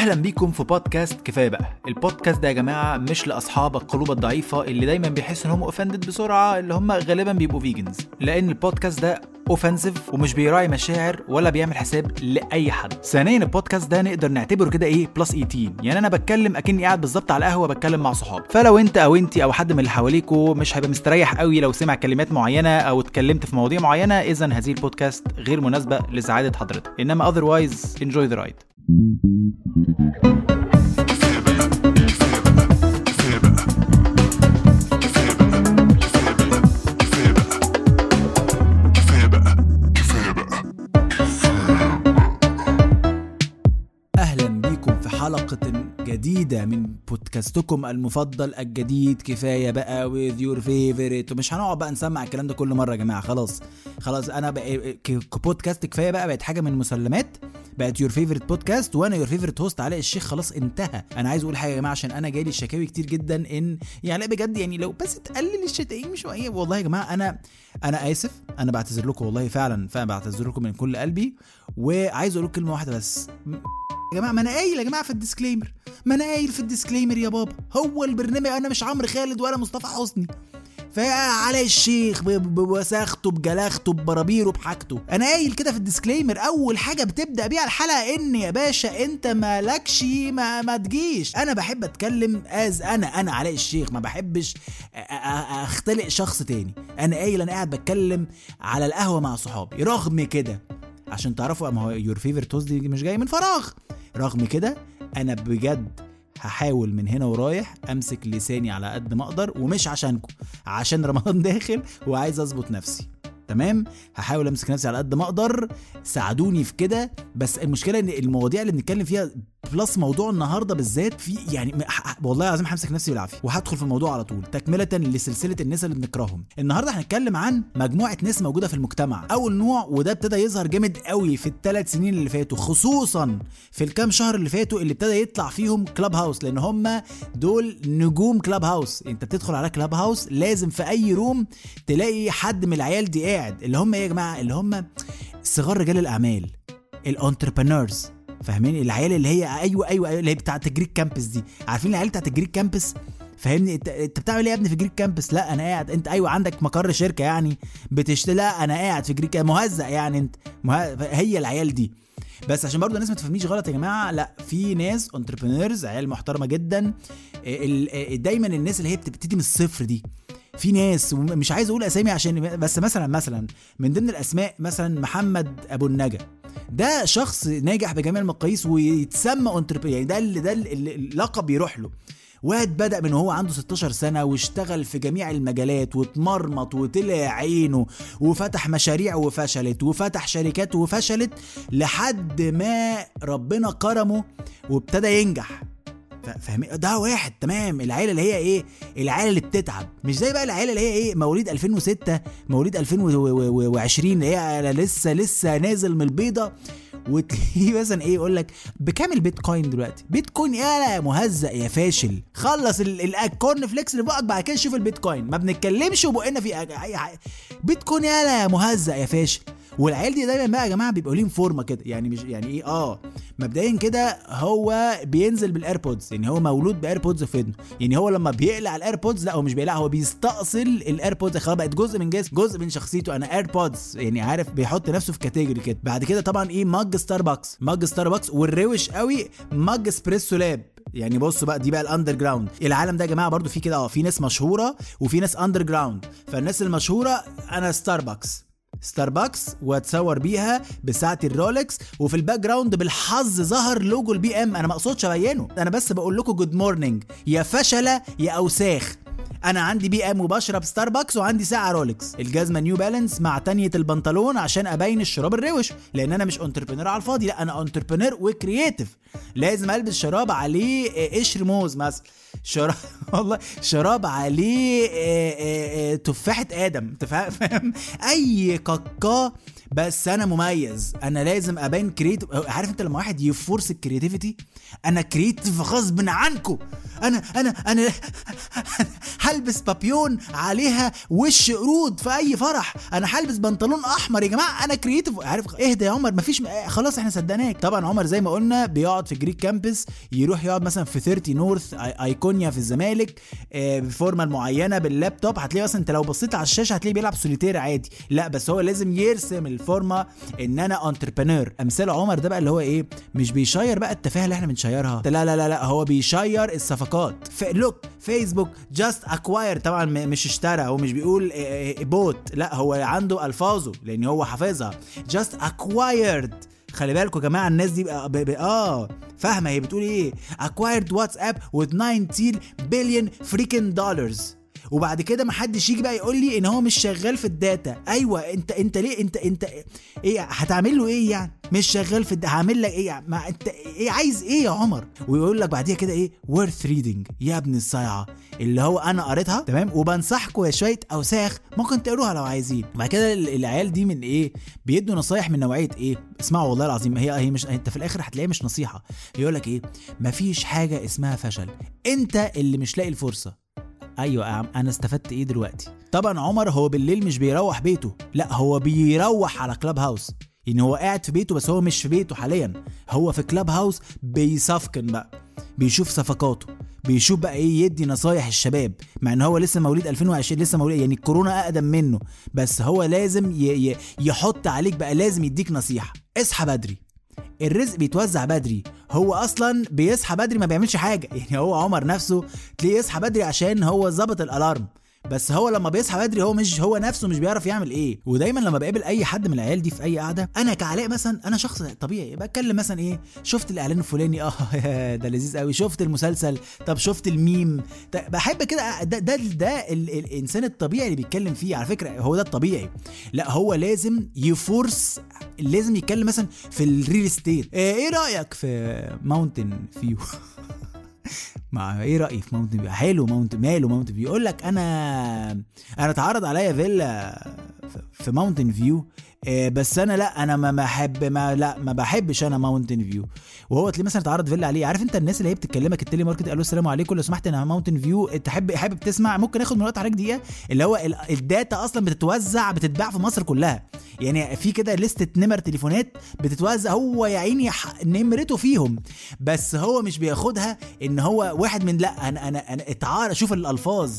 أهلا بيكم في بودكاست كفاية بقى. البودكاست ده يا جماعة مش لأصحاب القلوب الضعيفة اللي دايما بيحسوا إن هم offended بسرعة اللي هم غالبا بيبقوا vegans لأن البودكاست ده offensive ومش بيراعي مشاعر ولا بيعمل حساب لأي حد. ثانيا البودكاست ده نقدر نعتبره كده إيه plus 18 يعني أنا بتكلم أكني قاعد بالظبط على القهوة بتكلم مع صحابي فلو أنت أو انت أو حد من اللي حواليكوا مش هيبقى مستريح قوي لو سمع كلمات معينة أو اتكلمت في مواضيع معينة اذا هذه البودكاست غير مناسبة لسعادة حضرتك. إنما otherwise enjoy the ride. جديدة من بودكاستكم المفضل الجديد. كفاية بقى with your favorite. ومش هنقعد بقى نسمع الكلام ده كل مرة يا جماعة. خلاص. خلاص أنا بقى ك- كبودكاست كفاية بقى بقت حاجة من المسلمات بقت your favorite podcast وأنا your favorite host علاء الشيخ. خلاص انتهى. أنا عايز أقول حاجة يا جماعة عشان أنا جالي شكاوي كتير جدا إن يعني لا بجد يعني لو بس تقلل الشتايم شوية. والله يا جماعة أنا أنا آسف. أنا بعتذر لكم والله فعلا. فعلا بعتذر لكم من كل قلبي. وعايز أقول كلمة واحدة بس. يا جماعة ما أنا قايل يا جماعة في ال disclaimer ما أنا قايل في ال disclaimer يا بابا. هو البرنامج أنا مش عمرو خالد ولا مصطفى حسني. فعلاء الشيخ بوساخته بجلاخته ببرابيره بحاجته. أنا قايل كده في ال disclaimer أول حاجة بتبدأ بيها الحلقة إن يا باشا أنت مالكش ما, ما تجيش. أنا بحب أتكلم as أنا. أنا علاء الشيخ ما بحبش أختلق شخص تاني. أنا قايل أنا قاعد بتكلم على القهوة مع صحابي. رغم كده عشان تعرفوا ما هو your favorite host دي مش جاي من فراغ. رغم كده أنا بجد هحاول من هنا ورايح أمسك لساني على قد ما أقدر ومش عشانكم عشان رمضان داخل وعايز أظبط نفسي. تمام؟ هحاول أمسك نفسي على قد ما أقدر ساعدوني في كده بس المشكلة إن المواضيع اللي بنتكلم فيها plus موضوع النهارده بالذات في يعني والله العظيم همسك نفسي بالعافية. وهدخل في الموضوع على طول تكملة لسلسلة الناس اللي بنكرههم. النهارده هنتكلم عن مجموعة ناس موجودة في المجتمع. أول نوع وده ابتدى يظهر جامد قوي في الثلاث سنين اللي فاتوا خصوصا في الكام شهر اللي فاتوا اللي ابتدى يطلع فيهم Clubhouse لأن هم دول نجوم Clubhouse أنت بتدخل على Clubhouse لازم في أي room تلاقي حد من العيال دي قاعد. اللي هم إيه يا جماعة؟ اللي هم صغار رجال الأعمال ال entrepreneurs فاهمين؟ العيال اللي هي أيوه أيوه, أيوة اللي هي بتاعت ال Greek Campus دي. عارفين العيال بتاعت ال Greek Campus فاهمني؟ انت بتعمل إيه يا ابني في Greek Campus لا أنا قاعد انت أيوه عندك مقر شركة يعني بتشتري لا أنا قاعد في Greek مهزأ يعني انت. مه... هي العيال دي. بس عشان برضه الناس ما تفهمنيش غلط يا جماعة لا في ناس entrepreneurs عيال محترمة جدا. دايما الناس اللي هي بتبتدي من الصفر دي. في ناس مش عايز أقول اسامي عشان بس مثلا مثلا من ضمن الأسماء مثلا محمد أبو النجا. ده شخص ناجح بجميع المقاييس ويتسمى entrepreneur يعني ده اللي ده اللقب يروح له. واد بدأ من وهو عنده 16 سنة واشتغل في جميع المجالات واتمرمط وطلع عينه وفتح مشاريع وفشلت وفتح شركات وفشلت لحد ما ربنا كرمه وابتدى ينجح. فاهمين؟ ده واحد تمام. العيال اللي هي إيه؟ العيال اللي بتتعب. مش زي بقى العيال اللي هي إيه؟ مواليد 2006 مواليد 2020 اللي هي لسه لسه نازل من البيضة. وتلاقيه مثلا إيه؟ يقول لك بكام البيتكوين دلوقتي؟ بيتكوين يا مهزأ يا فاشل. خلص ال- ال- ال corn flakes اللي بقك بعد كده شوف البيتكوين. ما بنتكلمش وبقنا في أي بيتكوين يا مهزأ يا فاشل. والعيال دي دايما بقى يا جماعة بيبقوا ليهم فورمة كده. يعني مش يعني إيه آه مبدئيا كده هو بينزل بال AirPods يعني هو مولود ب AirPods في ودنه يعني هو لما بيقلع ال AirPods لا هو مش بيقلع هو بيستأصل ال AirPods خلاص بقت جزء من جسم جزء من شخصيته. أنا AirPods يعني عارف بيحط نفسه في category كده. بعد كده طبعا إيه mug Starbucks mug Starbucks والروش قوي mug Espresso Lab يعني بصوا بقى دي بقى ال underground العالم ده يا جماعة برضو في كده آه في ناس مشهورة وفي ناس underground فالناس المشهورة أنا Starbucks Starbucks واتصور بيها بساعة ال Rolex وفي ال background بالحظ ظهر logo ال BM. أنا ما أقصدش أبينه أنا بس بقول لكم good morning يا فشلة يا أوساخ. أنا عندي BM وبشرب ستاربكس وعندي ساعة Rolex. الجزمه New Balance مع تانية البنطلون عشان ابين الشراب الروش لأن أنا مش entrepreneur على الفاضي لا أنا entrepreneur و creative. لازم البس شراب عليه آه، قشر موز مثلا. شراب والله شراب عليه آه، آه، تفاحة آدم. فا- فاهم؟ أي كاكا بس أنا مميز. أنا لازم ابان creative عارف أنت لما واحد ي force ال creativity أنا creative غصب عنكم أنا أنا أنا هلبس بابيون عليها وش قرود في أي فرح. أنا هلبس بنطلون أحمر يا جماعة. أنا creative عارف اهدى يا عمر؟ مفيش خلاص إحنا صدقناك. طبعا عمر زي ما قلنا بيقعد في Greek Campus يروح يقعد مثلا في 30 North ايكونيا في الزمالك آه، بفورمة معينة باللابتوب هتلاقي مثلا أنت لو بصيت على الشاشة هتلاقيه بيلعب سوليتير عادي. لا بس هو لازم يرسم الفورمة إن أنا entrepreneur أمثال عمر ده بقى اللي هو إيه؟ مش بيشير بقى التفاهة اللي إحنا بنشيرها. لا لا لا لا هو بيشير الصفقات. look فيسبوك just acquire طبعا مش اشترى هو مش بيقول bought لا هو عنده ألفاظه لأن هو حافظها. just acquired خلي بالكم يا جماعة الناس دي بقى, بقى, بقى آه فاهمة هي بتقول إيه؟ Acquired واتساب with 19 billion freaking dollars. وبعد كده ما حدش يجي بقى يقول لي إن هو مش شغال في ال data. أيوه أنت أنت ليه أنت أنت إيه هتعمل له إيه يعني؟ مش شغال في ال data هعمل لك إيه يعني؟ ما أنت إيه عايز إيه يا عمر؟ ويقول لك بعديها كده إيه worth reading. يا ابن الصيعة. اللي هو أنا قريتها تمام؟ وبنصحكم يا شوية أوساخ ممكن تقروها لو عايزين. بعد كده ال- العيال دي من إيه بيدوا نصايح من نوعية إيه؟ اسمعوا والله العظيم هي هي مش أنت في الآخر هتلاقيها مش نصيحة. يقول لك إيه مفيش حاجة اسمها فشل. أنت اللي مش لاقي الفرصة. أيوه يا عم أنا استفدت إيه دلوقتي؟ طبعا عمر هو بالليل مش بيروح بيته. لا هو بيروح على كلاب هاوس يعني هو قاعد في بيته بس هو مش في بيته حاليا. هو في كلاب هاوس بيصفقن بقى بيشوف صفقاته بيشوف بقى إيه يدي نصايح الشباب. مع إن هو لسه مواليد 2020 لسه مواليد يعني الكورونا أقدم منه. بس هو لازم يحط عليك بقى لازم يديك نصيحة. اصحى بدري. الرزق بيتوزع بدري. هو أصلا بيصحى بدري ما بيعملش حاجة. يعني هو عمر نفسه تلاقيه يصحى بدري عشان هو ظبط الألارم. بس هو لما بيصحى بدري هو مش هو نفسه مش بيعرف يعمل إيه. ودايما لما بقابل أي حد من العيال دي في أي قعدة أنا كعلاء مثلا أنا شخص طبيعي بتكلم مثلا إيه شفت الإعلان الفلاني؟ آه ده لذيذ قوي شفت المسلسل؟ طب شفت الميم؟ بحب كده ده ده, ده ال الإنسان الطبيعي اللي بيتكلم فيه على فكرة هو ده الطبيعي. لا هو لازم ي force لازم يتكلم مثلا في ال real estate إيه رأيك في Mountain View مع إيه رايي في Mountain View حلو Mountain ماله Mountain View يقول لك أنا أنا اتعرض عليا فيلا في Mountain View آه، بس أنا لا أنا ما بحب ما لا ما بحبش أنا Mountain View وهو تلاقيه مثلا اتعرض فيلا عليه. عارف أنت الناس اللي هي بتكلمك ال telemarket قالوا السلام عليكم لو سمحت أنا Mountain View تحب حابب تسمع؟ ممكن آخد من وقت حضرتك دقيقة؟ اللي هو ال- ال data أصلا بتتوزع بتتباع في مصر كلها. يعني في كده لستة نمر تليفونات بتتوزع هو يا عيني نمرته فيهم. بس هو مش بياخدها إن هو واحد من لأ أنا أنا أنا اتعار شوف الألفاظ.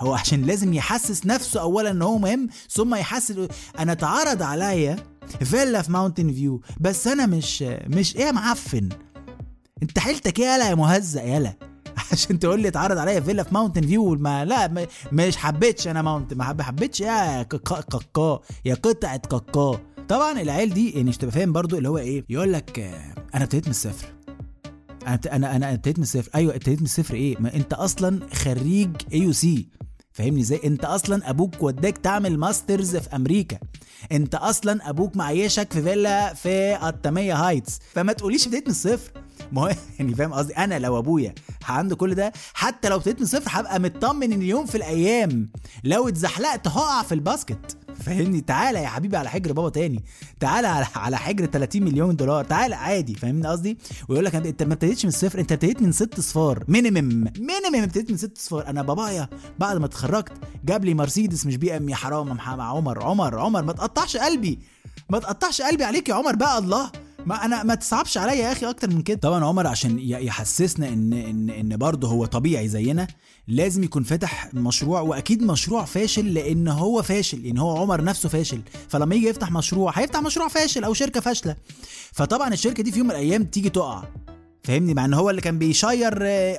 هو عشان لازم يحسس نفسه اولا إن هو مهم ثم يحسس أنا اتعرض عليا فيلا في Mountain View بس أنا مش مش إيه معفن؟ أنت حيلتك إيه يالا يا مهزأ يالا. عشان تقول لي اتعرض عليا فيلا في Mountain View ما لا مش حبيتش أنا Mountain ما حب- حبيتش يا كاكا يا قطعة كاكا طبعا العيال دي يعني مش تبقى فاهم برضو اللي هو إيه يقول لك آه، أنا ابتديت من الصفر. أنا أنا أنا ابتديت من الصفر. أيوه ابتديت من الصفر إيه؟ ما أنت أصلا خريج AUC فاهمني إزاي؟ أنت أصلا أبوك وداك تعمل masters في أمريكا. أنت أصلا أبوك معيشك في فيلا في القطامية هايتس فما تقوليش ابتديت من الصفر. ما هو يعني فاهم قصدي؟ أنا لو أبويا عنده كل ده حتى لو ابتديت من الصفر هبقى مطمن إن يوم في الأيام لو اتزحلقت هقع في ال basket. فاهمني؟ تعالى يا حبيبي على حجر بابا تاني. تعالى على على حجر 30 مليون دولار. تعالى عادي فاهمني قصدي؟ ويقول لك انت ما ابتديتش من الصفر أنت ابتديت من ست صفار. minimum minimum ابتديت من ست صفار. أنا بابايا بعد ما اتخرجت جاب لي مرسيدس مش بي ام يا حرام يا عمر عمر عمر. ما تقطعش قلبي. ما تقطعش قلبي عليك يا عمر بقى الله. ما أنا ما تصعبش عليا يا أخي أكتر من كده. طبعا عمر عشان يحسسنا إن إن إن برضه هو طبيعي زينا لازم يكون فاتح مشروع وأكيد مشروع فاشل لأن هو فاشل يعني هو عمر نفسه فاشل. فلما يجي يفتح مشروع هيفتح مشروع فاشل أو شركة فاشلة. فطبعا الشركة دي في يوم من الأيام تيجي تقع. فاهمني؟ مع إن هو اللي كان بيشير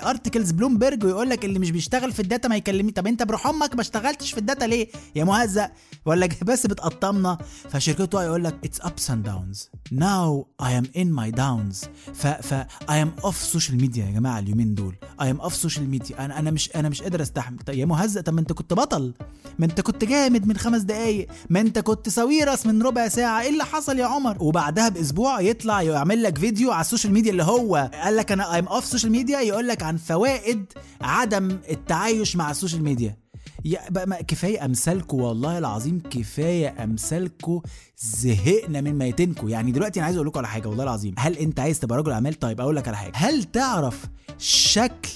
articles Bloomberg ويقول لك اللي مش بيشتغل في ال data ما يكلمني. طب أنت بروح أمك ما اشتغلتش في ال data ليه؟ يا مهزأ. ولا بس بتقطمنا. فشركته يقول لك it's ups and downs now I am in my downs ف ف I am off social media يا جماعة اليومين دول. I am off social media أنا أنا مش أنا مش قادر أستحمل. طب يا مهزأ طب ما أنت كنت بطل. ما أنت كنت جامد من خمس دقايق. ما أنت كنت ساويرس من ربع ساعة. إيه اللي حصل يا عمر؟ وبعدها بأسبوع يطلع يعمل لك فيديو على ال social media اللي هو قال لك أنا I'm off social media يقول لك عن فوائد عدم التعايش مع ال social media. يا بقى كفاية امثالكم والله العظيم كفاية امثالكم زهقنا من ميتينكم يعني دلوقتي أنا عايز أقول لكم على حاجة والله العظيم. هل أنت عايز تبقى رجل أعمال؟ طيب أقول لك على حاجة. هل تعرف شكل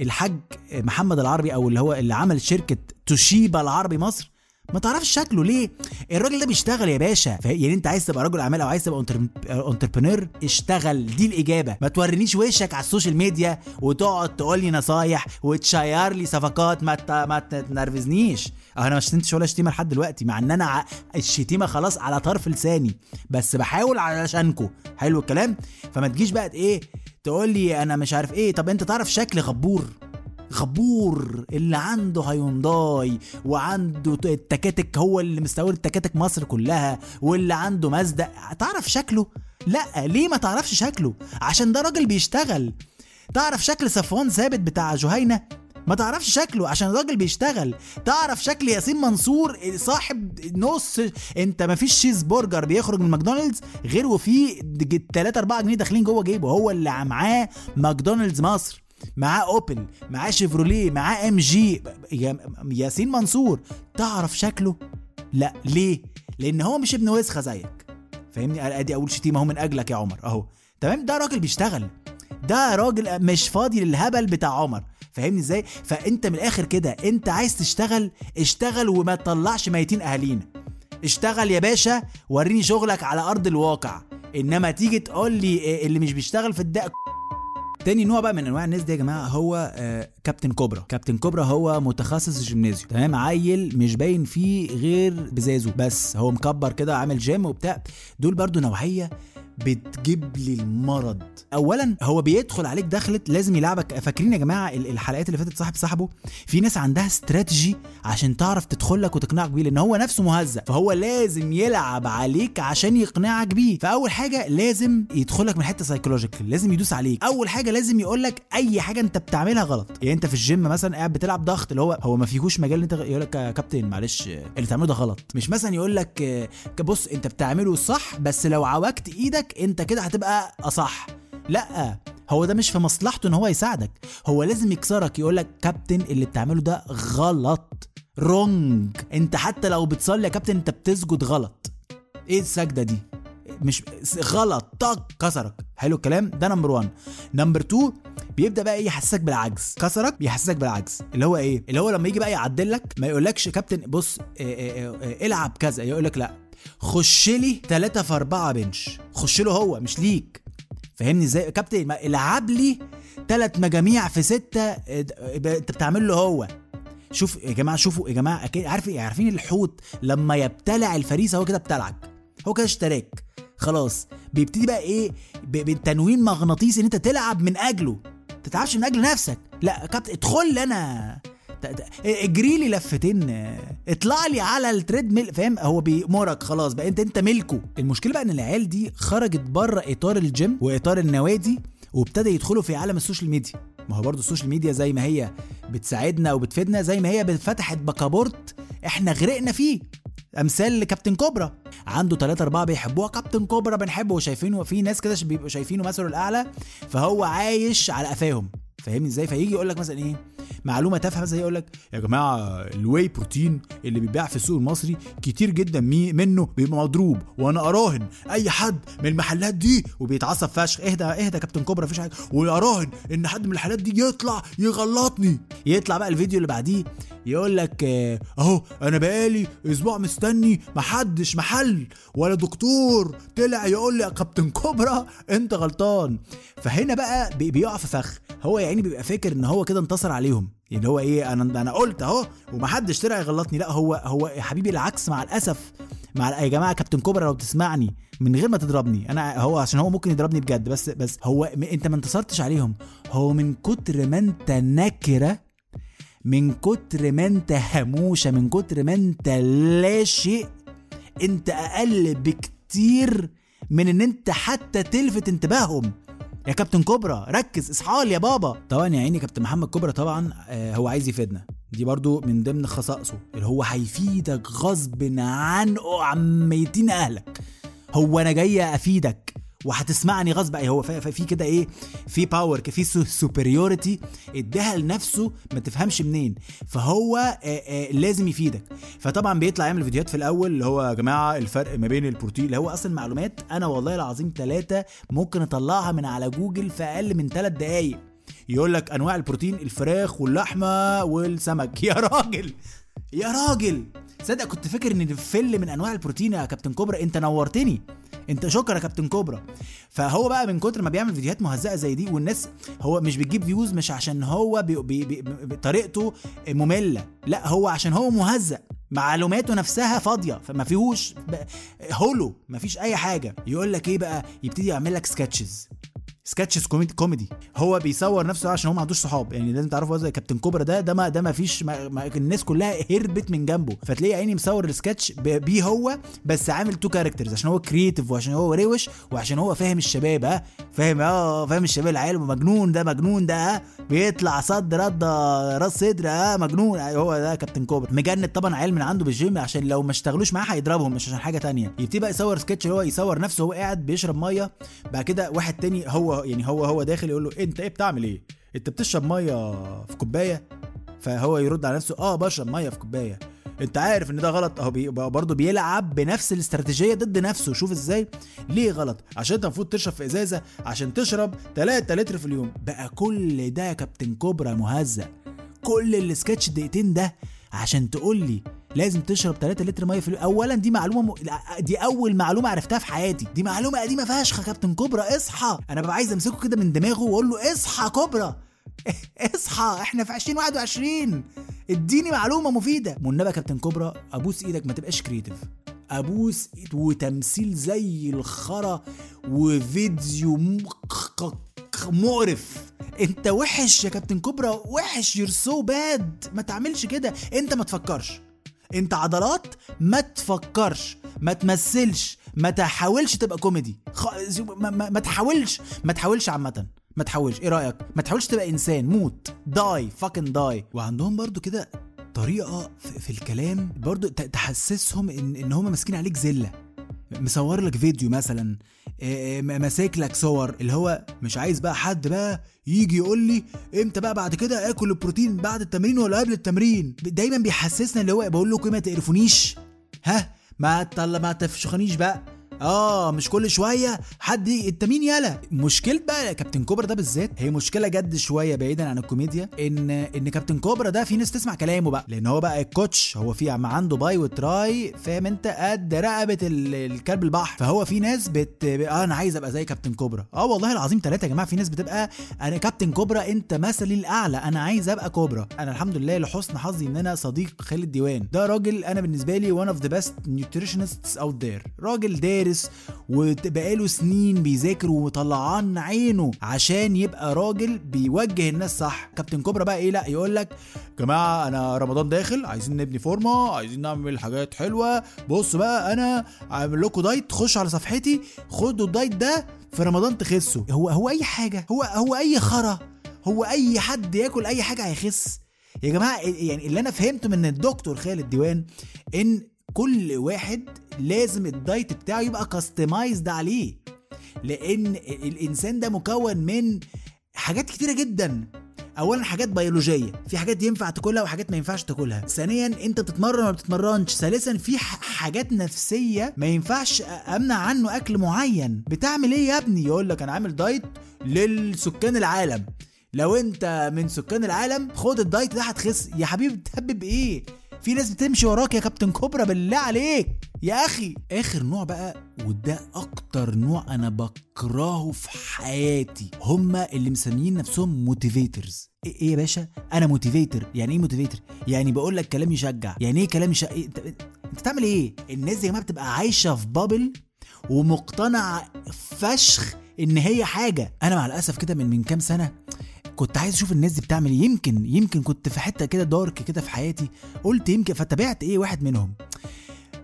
الحاج محمد العربي أو اللي هو اللي عمل شركة توشيبا العربي مصر؟ ما تعرفش شكله ليه؟ الراجل ده بيشتغل يا باشا. يعني انت عايز تبقى رجل اعمال أو عايز تبقى entrepreneur اشتغل. دي الإجابة. ما تورينيش وشك على ال social media وتقعد تقول لي نصايح وتشير لي صفقات ما ت- ما تنرفزنيش أنا ما شتمتش ولا شتيمه لحد دلوقتي مع ان أنا ع- الشتيمة خلاص على طرف لساني. بس بحاول علشانكو. حلو الكلام؟ فما تجيش بقى إيه تقول لي أنا مش عارف إيه. طب انت تعرف شكل غبور؟ غبور اللي عنده هيونداي وعنده التكاتك هو اللي مستورد تكاتك مصر كلها واللي عنده مازدا تعرف شكله؟ لا ليه ما تعرفش شكله؟ عشان ده راجل بيشتغل. تعرف شكل صفوان ثابت بتاع جهينة؟ ما تعرفش شكله عشان الراجل بيشتغل. تعرف شكل ياسين منصور صاحب نص انت ما فيش شيز برجر بيخرج من ماكدونالدز غير وفي 3 4 جنيه داخلين جوه جيبه. هو اللي معاه ماكدونالدز مصر. معاه اوبل معاه شيفروليه معاه MG يا- ياسين منصور. تعرف شكله؟ لا ليه؟ لأن هو مش ابن وسخة زيك. فاهمني؟ أدي اول شتيمة أهو من أجلك يا عمر أهو. تمام؟ ده راجل بيشتغل. ده راجل مش فاضي للهبل بتاع عمر. فاهمني إزاي؟ فأنت من الآخر كده أنت عايز تشتغل اشتغل وما تطلعش ميتين أهالينا. اشتغل يا باشا وريني شغلك على أرض الواقع. إنما تيجي تقول لي إيه اللي مش بيشتغل في الدق تاني نوع بقى من أنواع الناس دي يا جماعة هو آه كابتن كوبرا. كابتن كوبرا هو متخصص الجيمنازيوم تمام؟ عيل مش باين فيه غير بزازه بس. هو مكبر كده عامل جيم وبتاع. دول برضو نوعية بتجيب لي المرض. اولا هو بيدخل عليك دخلت لازم يلعبك. فاكرين يا جماعة ال- الحلقات اللي فاتت صاحب صاحبه؟ في ناس عندها استراتيجي عشان تعرف تدخل لك وتقنعك بيه لأن هو نفسه مهزأ. فهو لازم يلعب عليك عشان يقنعك بيه. فأول حاجة لازم يدخلك من حتة psychological لازم يدوس عليك. أول حاجة لازم يقول لك أي حاجة أنت بتعملها غلط. يعني أنت في الجيم مثلا قاعد بتلعب ضغط اللي هو هو ما فيهوش مجال إن أنت يقول لك يا كابتن معلش اللي بتعمله ده غلط. مش مثلا يقول لك بص أنت بتعمله صح بس لو عوجت إيدك انت كده هتبقى أصح. لا هو ده مش في مصلحته إن هو يساعدك. هو لازم يكسرك يقول لك كابتن اللي بتعمله ده غلط. wrong انت حتى لو بتصلي يا كابتن انت بتسجد غلط. إيه السجدة دي؟ مش غلط. طق. كسرك. حلو الكلام. ده number 1 number 2 بيبدأ بقى إيه يحسسك بالعجز. كسرك بيحسسك بالعجز. اللي هو إيه؟ اللي هو لما يجي بقى يعدل لك ما يقولكش كابتن بص آه آه آه العب كذا. يقول لك لأ. خش لي 3 في 4 بنش خش له هو مش ليك. فاهمني إزاي؟ كابتن العب لي ثلاث مجاميع في ستة انت بتعمل له هو. شوف يا جماعة شوفوا يا جماعة أكيد عارف عارفين الحوت؟ لما يبتلع الفريسه هو كده ابتلعك هو كده اشتراك. خلاص. بيبتدي بقى إيه؟ بالتنويم مغناطيسي إن أنت تلعب من أجله. ما تتعبش من أجل نفسك. لا كابتن ادخل لي أنا. اجري لي لفتين. اطلع لي على ال treadmill فاهم؟ هو بيأمرك خلاص بقى انت أنت ملكه. المشكلة بقى إن العيال دي خرجت بره إطار الجيم وإطار النوادي وابتدى يدخلوا في عالم ال social media. ما هو برضه ال social media زي ما هي بتساعدنا وبتفيدنا زي ما هي فتحت بكابورت إحنا غرقنا فيه. أمثال الكابتن كوبرا. عنده ثلاثة أربعة بيحبوها. كابتن كوبرا بنحبه وشايفينه في ناس كده بيبقوا شايفينه مثله الأعلى فهو عايش على قفاهم. فاهمني إزاي؟ فيجي يقول لك مثلا إيه؟ معلومة تافهة مثلا يقول لك يا جماعة ال whey protein اللي بيتباع في السوق المصري كتير جدا منه بيبقى مضروب وأنا أراهن أي حد من المحلات دي وبيتعصب فشخ. اهدى اهدى كابتن كوبرا مفيش حاجة. واراهن إن حد من المحلات دي يطلع يغلطني. يطلع بقى الفيديو اللي بعديه يقول لك آه، أهو أنا بقالي أسبوع مستني محدش محل ولا دكتور. طلع يقول لي يا كابتن كوبرا أنت غلطان. فهنا بقى بي- بيقع في فخ. هو يا عيني بيبقى فاكر إن هو كده انتصر عليهم. يعني هو إيه أنا أنا قلت أهو ومحدش طلع يغلطني. لا هو هو يا حبيبي العكس مع الأسف مع يا جماعة كابتن كوبرا لو بتسمعني من غير ما تضربني أنا هو عشان هو ممكن يضربني بجد بس بس هو أنت ما انتصرتش عليهم. هو من كتر ما أنت نكرة من كتر ما أنت هموشه من كتر ما أنت لا شيء أنت أقل بكتير من إن أنت حتى تلفت انتباههم. يا كابتن كوبرا ركز اصحى لي يا بابا. طبعا يا عيني كابتن محمد كوبرا طبعا آه، هو عايز يفيدنا. دي برضو من ضمن خصائصه اللي هو هيفيدك غصب عن عن ميتين أهلك. هو أنا جاي أفيدك. وهتسمعني غصب إيه هو في كده إيه؟ في power في superiority اداها لنفسه ما تفهمش منين. فهو آآ آآ لازم يفيدك. فطبعا بيطلع يعمل فيديوهات في الأول اللي هو يا جماعة الفرق ما بين البروتين اللي هو أصلا معلومات أنا والله العظيم ثلاثة ممكن أطلعها من على جوجل في أقل من ثلاث دقايق. يقول لك أنواع البروتين الفراخ واللحمة والسمك. يا راجل! يا راجل! صدق كنت فاكر إن الفول من أنواع البروتين يا كابتن كوبرا؟ أنت نورتني. انت شكرا يا كابتن كوبرا. فهو بقى من كتر ما بيعمل فيديوهات مهزأه زي دي والناس هو مش بتجيب views مش عشان هو بي بي بي طريقته مملة لا هو عشان هو مهزأ معلوماته نفسها فاضية فما فيهوش هولو ما فيش أي حاجة. يقول لك إيه بقى؟ يبتدي يعمل لك sketches sketches كوميدي. هو بيصور نفسه عشان هو ما عندوش صحاب. يعني لازم تعرفوا زي كابتن كوبرا ده ده ما ده ما فيش ما ما الناس كلها هربت من جنبه. فتلاقي عيني مصور السكتش بيه هو بس عامل two characters عشان هو creative وعشان هو روش وعشان هو فاهم الشباب ها. فاهم آه فاهم الشباب العيال. مجنون ده مجنون ده ها. بيطلع صدر راس صدر ها. مجنون. هو ده كابتن كوبرا. مجند طبعا عيال من عنده بالجيم عشان لو ما اشتغلوش معاه هيضربهم مش عشان حاجة تانية. يبتدي بقى يصور سكتش اللي هو يصور نفسه وهو قاعد بيشرب مية. بعد كده واحد تاني هو يعني هو هو داخل يقول له أنت إيه بتعمل إيه؟ أنت بتشرب مية في كوباية؟ فهو يرد على نفسه آه بشرب مية في كوباية. أنت عارف إن ده غلط؟ اهو بي برضه بيلعب بنفس الاستراتيجية ضد نفسه. شوف إزاي. ليه غلط؟ عشان أنت المفروض تشرب في إزازة عشان تشرب 3 لتر في اليوم. بقى كل ده يا كابتن كوبرا مهزأ. كل السكتش دقيقتين ده عشان تقول لي لازم تشرب 3 لتر مية في اليوم اولا دي معلومة م... دي أول معلومة عرفتها في حياتي. دي معلومة قديمة فشخ يا كابتن كوبرا اصحى. أنا ببقى عايز أمسكه كده من دماغه وأقول له اصحى كوبرا. اصحى إحنا في 2021 اديني معلومة مفيدة. والنبي يا كابتن كوبرا أبوس إيدك ما تبقاش creative أبوس وتمثيل زي الخرا وفيديو مقرف. أنت وحش يا كابتن كوبرا وحش you're so bad ما تعملش كده. أنت ما تفكرش. انت عضلات ما تفكرش ما تمثلش ما تحاولش تبقى كوميدي. خ... ما, ما, ما تحاولش ما تحاولش عامة. ما تحاولش. إيه رأيك؟ ما تحاولش تبقى انسان. موت. die fucking die. وعندهم برضو كده طريقة في, الكلام برضو تحسسهم ان إن هم ماسكين عليك زله مصور لك فيديو مثلا ماسك لك صور اللي هو مش عايز بقى حد بقى يجي يقول لي إمتى بقى بعد كده آكل البروتين بعد التمرين ولا قبل التمرين؟ دايما بيحسسنا اللي هو بقول لكم ما تقرفونيش. ها؟ ما طل ما تفشخنيش بقى. آه مش كل شوية حد انت مين يالا مشكلة بقى كابتن كوبرا ده بالذات هي مشكلة جد شوية بعيدا عن الكوميديا ان إن كابتن كوبرا ده في ناس تسمع كلامه بقى لأن هو بقى ال coach هو في عنده bi و tri فاهم أنت؟ قد رقبة الكلب البحر. فهو في ناس بت آه أنا عايز أبقى زي كابتن كوبرا. آه والله العظيم ثلاثة يا جماعة في ناس بتبقى أنا كابتن كوبرا أنت مثلي الأعلى أنا عايز أبقى كوبرا. أنا الحمد لله لحسن حظي إن أنا صديق خالد ديوان. ده راجل أنا بالنسبة لي one of the best nutritionists out there. راجل دارس وبقاله سنين بيذاكر ومطلعان عينه عشان يبقى راجل بيوجه الناس صح. كابتن كوبرا بقى إيه؟ لا يقول لك جماعة أنا رمضان داخل عايزين نبني فورمة عايزين نعمل حاجات حلوة. بص بقى أنا عامل لكم دايت خش على صفحتي خدوا ال diet ده في رمضان تخسوا. هو هو أي حاجة هو هو أي خرا هو أي حد ياكل أي حاجة هيخس. يا جماعة يعني اللي أنا فهمته من الدكتور خالد ديوان إن كل واحد لازم ال diet بتاعه يبقى customized عليه. لأن الإنسان ده مكون من حاجات كتيرة جدا. اولا حاجات بيولوجية. في حاجات ينفع تاكلها وحاجات ما ينفعش تاكلها. ثانيا أنت بتتمرن ولا بتتمرنش. ثالثا في حاجات نفسية ما ينفعش أمنع عنه أكل معين. بتعمل إيه يا ابني؟ يقول لك أنا عامل diet للسكان العالم. لو أنت من سكان العالم خد ال diet ده هتخس. يا حبيبي بتهبب إيه في ناس بتمشي وراك يا كابتن كوبرا بالله عليك. يا أخي. آخر نوع بقى وده أكتر نوع أنا بكرهه في حياتي. هما اللي مسميين نفسهم motivators إيه يا باشا؟ أنا motivator يعني إيه motivator يعني بقول لك كلام يشجع. يعني إيه كلام يشجع إيه؟ أنت بتعمل إيه؟ الناس دي يا جماعة بتبقى عايشة في bubble ومقتنعة فشخ إن هي حاجة. أنا مع الأسف كده من من كام سنة كنت عايز أشوف الناس دي بتعمل إيه. يمكن يمكن كنت في حتة كده دارك كده في حياتي. قلت يمكن فتابعت إيه واحد منهم؟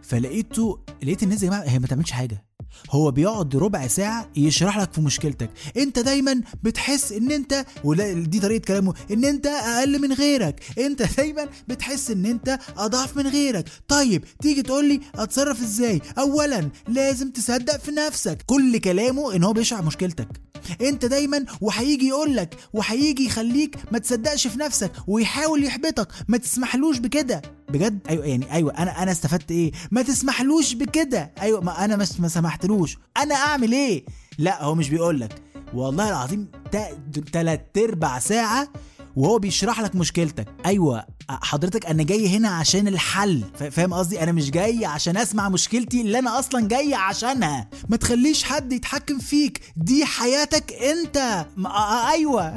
فلقيته لقيت الناس يا جماعة هي ما تعملش حاجة. هو بيقعد ربع ساعة يشرح لك في مشكلتك. انت دايما بتحس ان انت ولا دي طريقة كلامه ان انت أقل من غيرك. انت دايما بتحس ان انت أضعف من غيرك. طيب تيجي تقول لي اتصرف إزاي؟ اولا لازم تصدق في نفسك. كل كلامه ان هو بيشرح مشكلتك. انت دايما وهيجي يقول لك وهيجي يخليك ما تصدقش في نفسك ويحاول يحبطك. ما تسمحلوش بكده. بجد؟ أيوه يعني أيوه أنا أنا استفدت إيه؟ ما تسمحلوش بكده. أيوه ما أنا مش ما سمحتلوش. أنا أعمل إيه؟ لا هو مش بيقول لك والله العظيم تلات ارباع ساعة وهو بيشرح لك مشكلتك. أيوه حضرتك أنا جاي هنا عشان الحل. فا- فاهم قصدي؟ أنا مش جاي عشان أسمع مشكلتي اللي أنا أصلا جاي عشانها. ما تخليش حد يتحكم فيك. دي حياتك أنت. أيوه.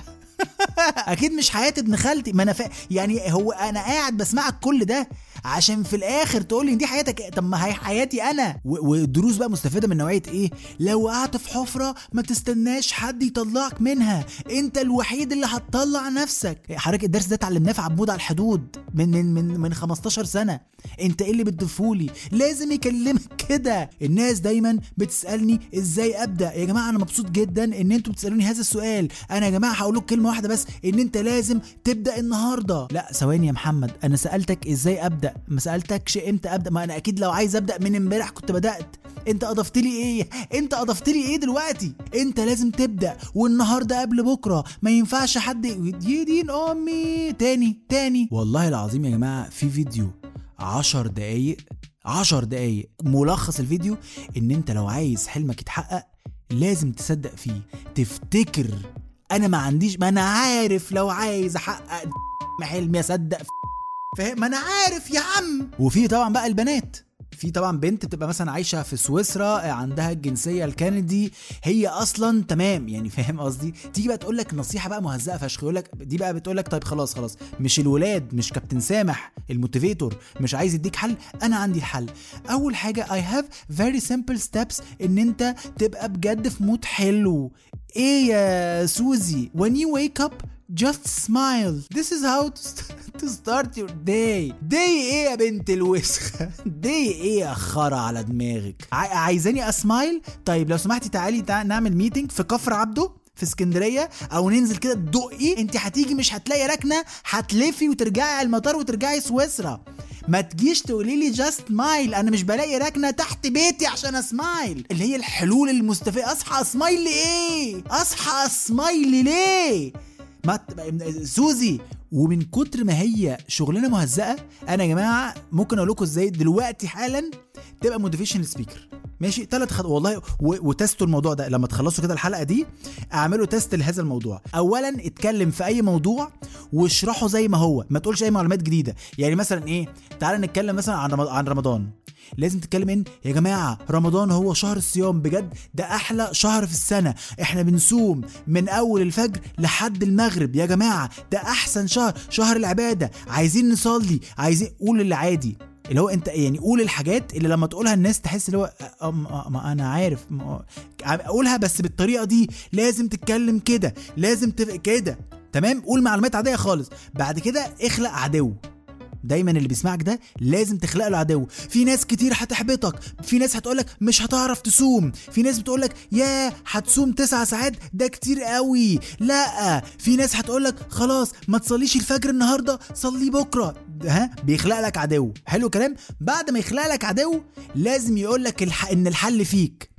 أكيد مش حياة ابن خالتي. ما أنا فا... يعني هو أنا قاعد بسمعك كل ده. عشان في الآخر تقول لي دي حياتك. طب ما هي حياتي أنا. والدروس بقى مستفادة من نوعية إيه؟ لو وقعت في حفرة ما تستناش حد يطلعك منها. أنت الوحيد اللي هتطلع نفسك. حضرتك الدرس ده اتعلمناه في عبود على الحدود من من من من 15 سنة. انت إيه اللي بتضيفولي لازم يكلمك كده. الناس دايما بتسألني إزاي أبدأ. يا جماعة أنا مبسوط جدا إن أنتوا بتسألوني هذا السؤال. أنا يا جماعة هقول لك كلمة واحدة بس إن انت لازم تبدأ النهارده. لا ثواني يا محمد. أنا سألتك إزاي أبدأ. ما سألتكش إمتى أبدأ. ما أنا أكيد لو عايز أبدأ من امبارح كنت بدأت. انت أضفت لي إيه؟ انت أضفت لي إيه دلوقتي؟ انت لازم تبدأ. والنهاردة قبل بكرة. ما ينفعش حد يدين أمي. تاني تاني. والله العظيم يا جماعة في فيديو عشر دقايق عشر دقايق ملخص الفيديو إن أنت لو عايز حلمك يتحقق لازم تصدق فيه. تفتكر؟ أنا ما عنديش ما أنا عارف لو عايز أحقق حلمي اصدق فاهم؟ ما أنا عارف يا عم. وفي طبعا بقى البنات. في طبعا بنت بتبقى مثلا عايشة في سويسرا عندها الجنسية الكندي هي أصلا تمام يعني فاهم قصدي؟ تيجي بقى تقول لك نصيحة بقى مهزأه فشخ يقول لك دي بقى بتقول لك طيب خلاص خلاص مش الولاد مش كابتن سامح ال motivator مش عايز يديك حل أنا عندي الحل. أول حاجة I have very simple steps إن أنت تبقى بجد في mood حلو. إيه يا سوزي؟ When you wake up just smile. This is how to, to start your day. Day إيه يا بنت الوسخة؟ day إيه يا خرا على دماغك؟ عايزاني أسمايل؟ طيب لو سمحتي تعالي تع- نعمل meeting في كفر عبده في اسكندرية أو ننزل كده تدقي. أنت هتيجي مش هتلاقي ركنة هتلفي وترجعي على المطار وترجعي سويسرا. ما تجيش تقولي لي just smile أنا مش بلاقي ركنة تحت بيتي عشان أسمايل. اللي هي الحلول المستفزة. أصحى أ smile إيه أصحى أ smile ليه؟ ما سوزي ومن كتر ما هي شغلانة مهزأة أنا يا جماعة ممكن أقول لكم إزاي دلوقتي حالا تبقى motivation speaker ماشي؟ ثلاث خطوات والله و... وتستوا الموضوع ده. لما تخلصوا كده الحلقة دي اعملوا test لهذا الموضوع. اولا اتكلم في أي موضوع واشرحه زي ما هو. ما تقولش أي معلومات جديدة. يعني مثلا إيه؟ تعال نتكلم مثلا عن رمضان. لازم تتكلم ان يا جماعة رمضان هو شهر الصيام بجد ده أحلى شهر في السنة. إحنا بنصوم من أول الفجر لحد المغرب. يا جماعة ده أحسن شهر شهر العبادة. عايزين نصلي عايزين قول اللي عادي اللي هو أنت يعني قول الحاجات اللي لما تقولها الناس تحس اللي هو ما, أنا عارف ما قولها بس بالطريقة دي. لازم تتكلم كده لازم تبقى كده. تمام؟ قول معلومات عادية خالص. بعد كده اخلق عدو. دايما اللي بيسمعك ده لازم تخلق له عدو في ناس كتير هتحبطك في ناس هتقولك مش هتعرف تصوم في ناس بتقولك يا هتصوم تسع ساعات ده كتير قوي. لا في ناس هتقولك خلاص ما تصليش الفجر النهارده صلي بكرة. ها؟ بيخلق لك عدو حلو كلام بعد ما يخلق لك عدو لازم يقولك الح... إن الحل فيك.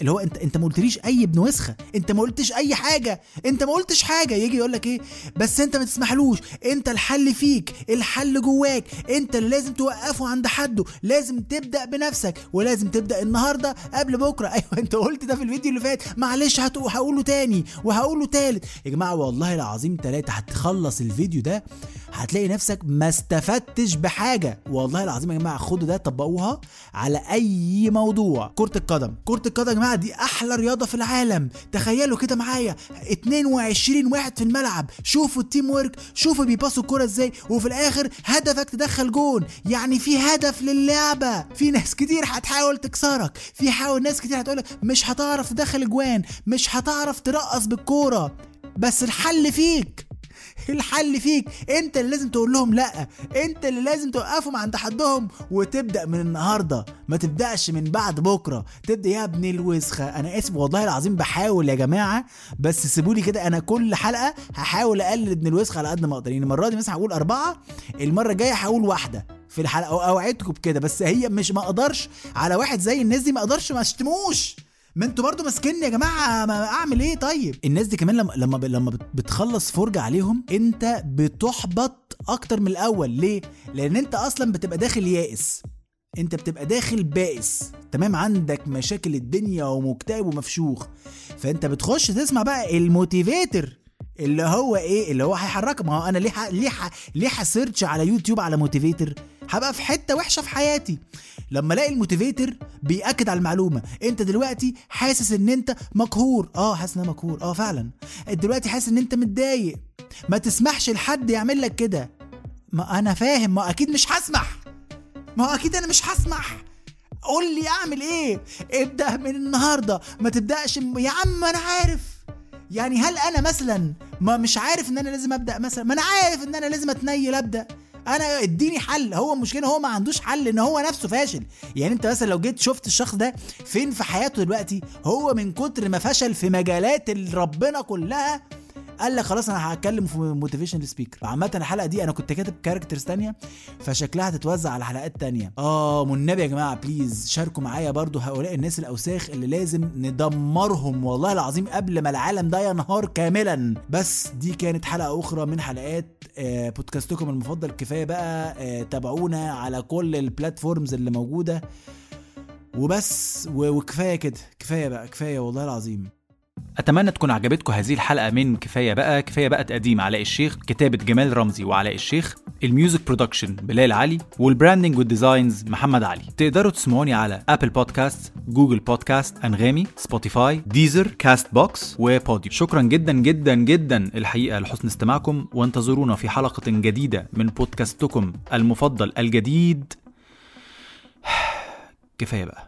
اللي هو انت انت ما قلتليش أي ابن وسخه انت ما قلتش أي حاجة. انت ما قلتش حاجة. يجي يقول لك إيه؟ بس انت ما تسمحلوش. انت الحل فيك. الحل جواك. انت اللي لازم توقفه عند حده. لازم تبدأ بنفسك. ولازم تبدأ النهارده قبل بكرة. أيوه أنت قلت ده في الفيديو اللي فات. معلش هقوله تاني. وهقوله تالت. يا جماعة والله العظيم ثلاثة هتخلص الفيديو ده. هتلاقي نفسك ما استفدتش بحاجة. والله العظيم يا جماعة خدوا ده طبقوها على أي موضوع. كرة القدم. كرة القدم يا جماعة دي أحلى رياضة في العالم. تخيلوا كده معايا 22 واحد في الملعب. شوفوا ال teamwork شوفوا بيباصوا الكرة إزاي وفي الآخر هدفك تدخل جون. يعني في هدف للعبة. في ناس كتير هتحاول تكسرك. في حاول ناس كتير هتقولك مش هتعرف تدخل اجوان مش هتعرف ترقص بالكورة. بس الحل فيك. الحل فيك. انت اللي لازم تقول لهم لا. انت اللي لازم توقفهم عند حدهم وتبدأ من النهارده. ما تبدأش من بعد بكرة. تبدأ يا ابن الوسخة. أنا آسف والله العظيم بحاول يا جماعة بس سيبولي كده. أنا كل حلقة هحاول اقلل ابن الوسخة على قد ما أقدر. يعني المرة دي مثلا هقول أربعة المرة الجاية هقول واحدة في الحلقة. أوعدكم بكده. بس هي مش ما أقدرش على واحد زي الناس دي ما أقدرش ما أشتموش. ما أنتوا برضو ماسكيني يا جماعة ما أعمل إيه؟ طيب. الناس دي كمان لما لما لما بتخلص فرجة عليهم أنت بتحبط أكتر من الأول. ليه؟ لأن أنت أصلا بتبقى داخل يائس. أنت بتبقى داخل بائس. تمام؟ عندك مشاكل الدنيا ومكتئب ومفشوخ. فأنت بتخش تسمع بقى ال motivator اللي هو إيه؟ اللي هو هيحركك. ما هو أنا ليه ح... ليه ح... ليه ه search على يوتيوب على motivator؟ هبقى في حتة وحشة في حياتي. لما الاقي الموتيفيتر بيأكد على المعلومة. انت دلوقتي حاسس ان انت مقهور. آه حاسس ان أنا مقهور. آه فعلا. دلوقتي حاسس ان انت متضايق. ما تسمحش لحد يعمل لك كده. ما أنا فاهم. ما أكيد مش هسمح. ما أكيد أنا مش هسمح. قول لي اعمل إيه؟ ابدأ من النهارده. ما تبدأش يا عم أنا عارف. يعني هل أنا مثلا ما مش عارف ان أنا لازم أبدأ مثلا؟ ما أنا عارف ان أنا لازم اتنيل أبدأ. أنا اديني حل. هو المشكلة هو ما عندوش حل إن هو نفسه فاشل. يعني أنت مثلا لو جيت شفت الشخص ده فين في حياته دلوقتي هو من كتر ما فشل في مجالات ربنا كلها قال لك خلاص أنا هتكلم في motivation speaker عامة الحلقة دي أنا كنت كاتب characters تانية فشكلها هتتوزع على حلقات تانية. آه والنبي يا جماعة please شاركوا معايا برضو هؤلاء الناس الأوساخ اللي لازم ندمرهم والله العظيم قبل ما العالم ده ينهار كاملا. بس دي كانت حلقة أخرى من حلقات بودكاستكم المفضل كفاية بقى آه تابعونا على كل ال platforms اللي موجودة. وبس وكفاية كده كفاية بقى كفاية والله العظيم. أتمنى تكون عجبتكم هذه الحلقة من كفاية بقى. كفاية بقى تقديم علاء الشيخ كتابة جمال رمزي وعلاء الشيخ ال music production بلال علي وال branding وال designs محمد علي. تقدروا تسمعوني على Apple Podcasts Google Podcasts أنغامي Spotify Deezer Castbox وبوديو شكرا جدا جدا جدا الحقيقة لحسن استماعكم وانتظرونا في حلقة جديدة من بودكاستكم المفضل الجديد. كفاية بقى.